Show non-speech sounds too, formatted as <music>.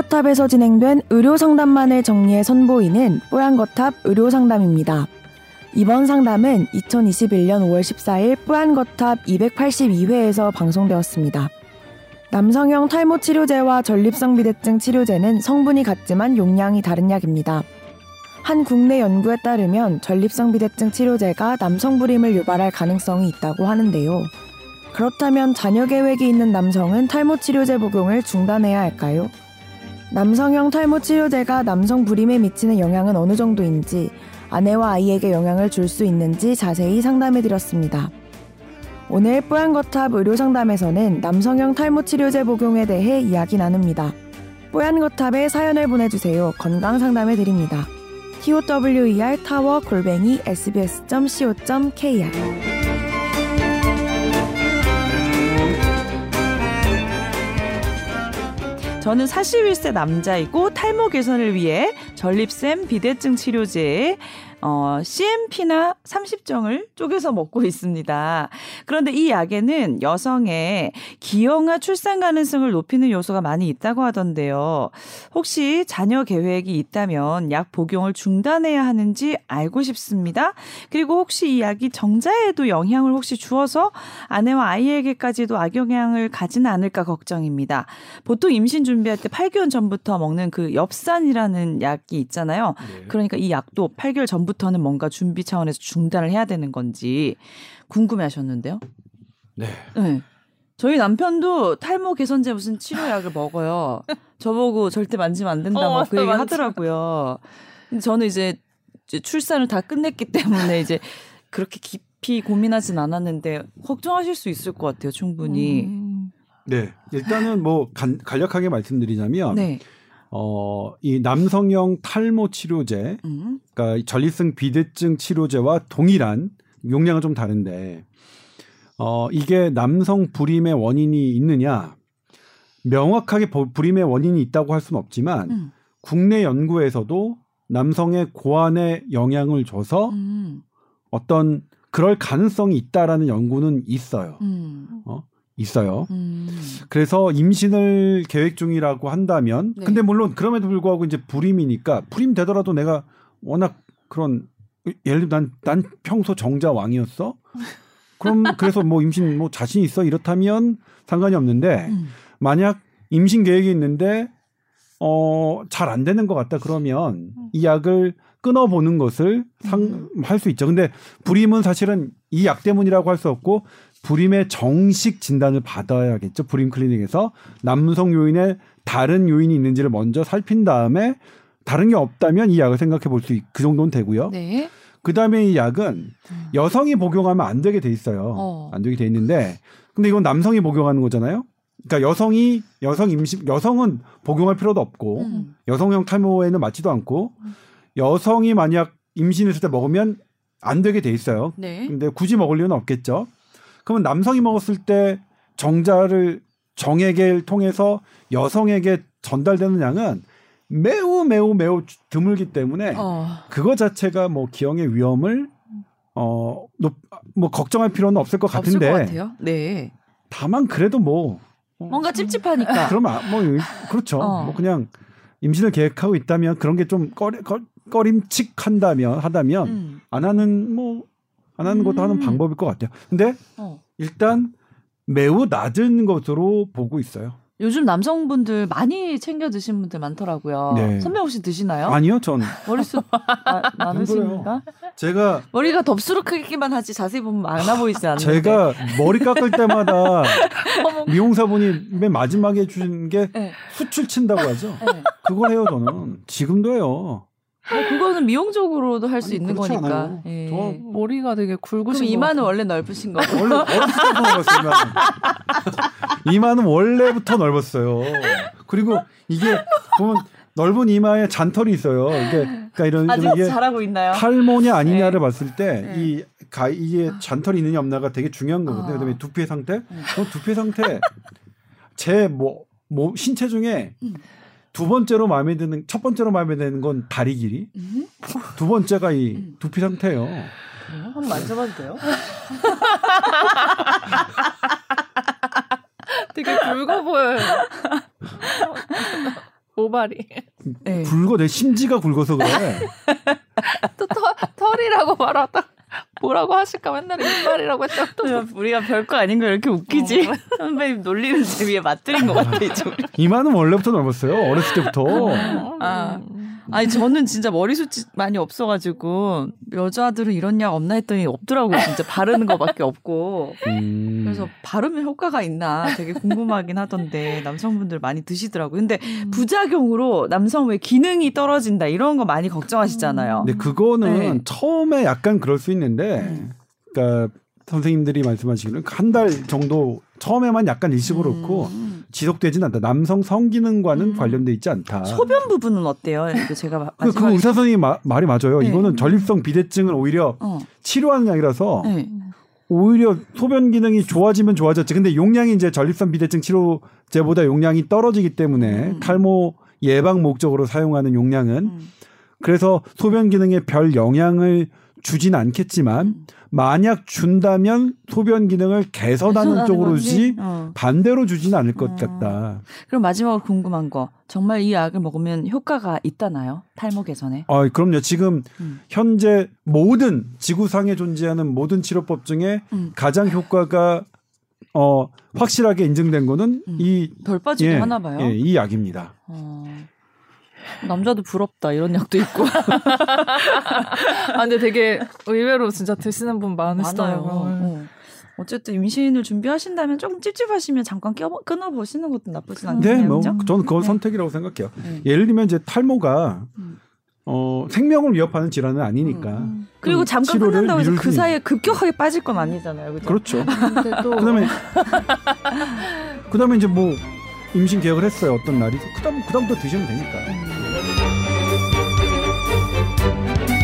뽀얀거탑에서 진행된 의료 상담만을 정리해 선보이는 뽀얀거탑 의료 상담입니다. 이번 상담은 2021년 5월 14일 뽀얀거탑 282회에서 방송되었습니다. 남성형 탈모 치료제와 전립성 비대증 치료제는 성분이 같지만 용량이 다른 약입니다. 한 국내 연구에 따르면 전립성 비대증 치료제가 남성 불임을 유발할 가능성이 있다고 하는데요. 그렇다면 자녀 계획이 있는 남성은 탈모 치료제 복용을 중단해야 할까요? 남성형 탈모 치료제가 남성 불임에 미치는 영향은 어느 정도인지 아내와 아이에게 영향을 줄 수 있는지 자세히 상담해 드렸습니다. 오늘 뽀얀거탑 의료상담에서는 남성형 탈모 치료제 복용에 대해 이야기 나눕니다. 뽀얀거탑에 사연을 보내주세요. 건강 상담해 드립니다. tower 골뱅이 sbs.co.kr 저는 41세 남자이고 탈모 개선을 위해 전립샘 비대증 치료제 어, CMP나 30정을 쪼개서 먹고 있습니다. 그런데 이 약에는 여성의 기형아 출산 가능성을 높이는 요소가 많이 있다고 하던데요. 혹시 자녀 계획이 있다면 약 복용을 중단해야 하는지 알고 싶습니다. 그리고 혹시 이 약이 정자에도 영향을 혹시 주어서 아내와 아이에게까지도 악영향을 가지는 않을까 걱정입니다. 보통 임신 준비할 때 8개월 전부터 먹는 그 엽산이라는 약이 있잖아요. 네. 그러니까 이 약도 8개월 전부터 지금부터는 뭔가 준비 차원에서 중단을 해야 되는 건지 궁금해 하셨는데요. 네. 네. 저희 남편도 탈모 개선제 무슨 치료약을 먹어요. 저보고 절대 만지면 안 된다, 어, 뭐그 얘기 하더라고요. 근데 저는 이제, 이제 출산을 다 끝냈기 때문에 이제 그렇게 깊이 고민하진 않았는데 걱정하실 수 있을 것 같아요, 충분히. 음. 네. 일단은 뭐 간, 간략하게 말씀드리자면 네. 어, 이 남성형 탈모 치료제, 음. 그러니까 전립성 비대증 치료제와 동일한 용량은 좀 다른데, 어, 이게 남성 불임의 원인이 있느냐, 명확하게 불임의 원인이 있다고 할 수는 없지만, 음. 국내 연구에서도 남성의 고안에 영향을 줘서 음. 어떤 그럴 가능성이 있다라는 연구는 있어요. 음. 어? 있어요. 음. 그래서 임신을 계획 중이라고 한다면, 네. 근데 물론 그럼에도 불구하고 이제 불임이니까 불임 되더라도 내가 워낙 그런 예를 들면 난, 난 평소 정자 왕이었어. 그럼 그래서 뭐 임신 뭐 자신 있어 이렇다면 상관이 없는데 음. 만약 임신 계획이 있는데 어 잘 안 되는 것 같다 그러면 음. 이 약을 끊어 보는 것을 상 할 수 있죠. 근데 불임은 사실은 이 약 때문이라고 할 수 없고 불임의 정식 진단을 받아야겠죠. 불임 클리닉에서 남성 요인에 다른 요인이 있는지를 먼저 살핀 다음에 다른 게 없다면 이 약을 생각해 볼 수 그 정도는 되고요. 네. 그 다음에 이 약은 음. 여성이 복용하면 안 되게 돼 있어요. 어. 안 되게 돼 있는데 근데 이건 남성이 복용하는 거잖아요. 그러니까 여성이 여성 임신 여성은 복용할 필요도 없고 음. 여성형 탈모에는 맞지도 않고 음. 여성이 만약 임신했을 때 먹으면 안 되게 돼 있어요. 네. 근데 굳이 먹을 이유는 없겠죠. 그러면 남성이 먹었을 때 정자를 정액을 통해서 여성에게 전달되는 양은 매우 매우 매우 드물기 때문에 어. 그거 자체가 뭐 기형의 위험을 어 뭐 걱정할 필요는 없을 것 같은데. 없을 것 같아요. 네. 다만 그래도 뭐 뭔가 찝찝하니까. 그러면 뭐 그렇죠. 어. 뭐 그냥 임신을 계획하고 있다면 그런 게 좀 꺼리, 꺼 림칙 한다면 하다면 음. 안 하는 뭐 안 하는 것도 음. 하는 방법일 것 같아요. 근데 어. 일단 매우 낮은 것으로 보고 있어요. 요즘 남성분들 많이 챙겨 드신 분들 많더라고요. 네. 선배 혹시 드시나요? 아니요, 전 머리숱 많으십니까? 제가 머리가 덥수룩 크기만 하지 자세히 보면 많아 보이지 않는데. 제가 머리 깎을 때마다 <laughs> 미용사분이 맨 마지막에 주신 게 네. 수출 친다고 하죠. 네. 그걸 해요, 저는. 지금도 해요. 뭐 그거는 미용적으로도 할 수 있는 거니까. 예. 머리가 되게 굵으신 이마는 원래 넓으신 거고. 원래 어렸을 넓었어요. 이마는 원래부터 넓었어요. 그리고 이게 보면 넓은 이마에 잔털이 있어요. 이게 그러니까 이런 아직 이게 잘하고 있나요? 탈모냐 아니냐를 네. 봤을 때이 네. 가 이게 잔털이 있느냐 없냐가 되게 중요한 거거든요. 아. 그다음에 두피 상태. 네. 그럼 두피 상태 제 뭐 뭐 신체 중에 음. 두 번째로 마음에 드는 첫 번째로 마음에 드는 건 다리 길이. 음? 두 번째가 이 음. 두피 상태예요. 한번 만져봐도 돼요? <laughs> 되게 굵어 보여요. 모발이. 네. 굵어 내 심지가 굵어서 그래. 또 터, 털이라고 말하다. 뭐라고 하실까? 맨날 이빨이라고 했다고. <laughs> 또 우리가 별거 아닌 거 이렇게 웃기지? 어. <laughs> 선배님 놀리는 재미에 맞들인 것 같아 이제 이마는 원래부터 넓었어요 어렸을 때부터. 아. 아니 저는 진짜 머리숱이 많이 없어가지고 여자들은 이런 약 없나 했더니 없더라고요. 진짜 바르는 거밖에 없고. 음. 그래서 바르면 효과가 있나 되게 궁금하긴 하던데 남성분들 많이 드시더라고요. 근데 음. 부작용으로 남성 왜 기능이 떨어진다 이런 거 많이 걱정하시잖아요. 근데 그거는 네. 처음에 약간 그럴 수 있는데, 음. 그러니까 선생님들이 말씀하시기는 한 달 정도 처음에만 약간 일시고 그렇고 음. 지속되진 않다. 남성 성기능과는 음. 관련돼 있지 않다. 소변 부분은 어때요? 제가 그, 그 의사 선생님 말이 맞아요. 네. 이거는 전립성 비대증을 오히려 어. 치료하는 약이라서 네. 오히려 소변 기능이 좋아지면 좋아졌지. 근데 용량이 이제 전립선 비대증 치료제보다 용량이 떨어지기 때문에 음. 탈모 예방 목적으로 사용하는 용량은 음. 그래서 소변 기능에 별 영향을 주진 않겠지만 음. 만약 준다면 소변 기능을 개선하는 쪽으로지 어. 반대로 주지는 않을 것 어. 같다. 그럼 마지막으로 궁금한 거 정말 이 약을 먹으면 효과가 있다나요? 탈모 개선에? 아, 그럼요. 지금 음. 현재 모든 지구상에 존재하는 모든 치료법 중에 음. 가장 효과가 어 확실하게 인증된 거는 음. 이별 빠지기 예, 하나 봐요. 예, 이 약입니다. 어. 남자도 부럽다 이런 약도 있고. <laughs> 아 근데 되게 의외로 진짜 드시는 분 많으시더라고요. 어. 어쨌든 임신을 준비하신다면 조금 찝찝하시면 잠깐 껴, 끊어 보시는 것도 나쁘진 않네요. 네, 뭐 저는 그건 네. 선택이라고 생각해요. 네. 예를 들면 이제 탈모가 음. 어, 생명을 위협하는 질환은 아니니까. 음. 음. 그리고 잠깐 끊는다고 해서 그 사이에 급격하게 빠질 건 아니잖아요. 그죠? 그렇죠. 그다음에 <laughs> 그다음에 이제 뭐 임신 계획을 했어요. 어떤 날이. 그다음 그다음부터 드시면 되니까. 음. 예.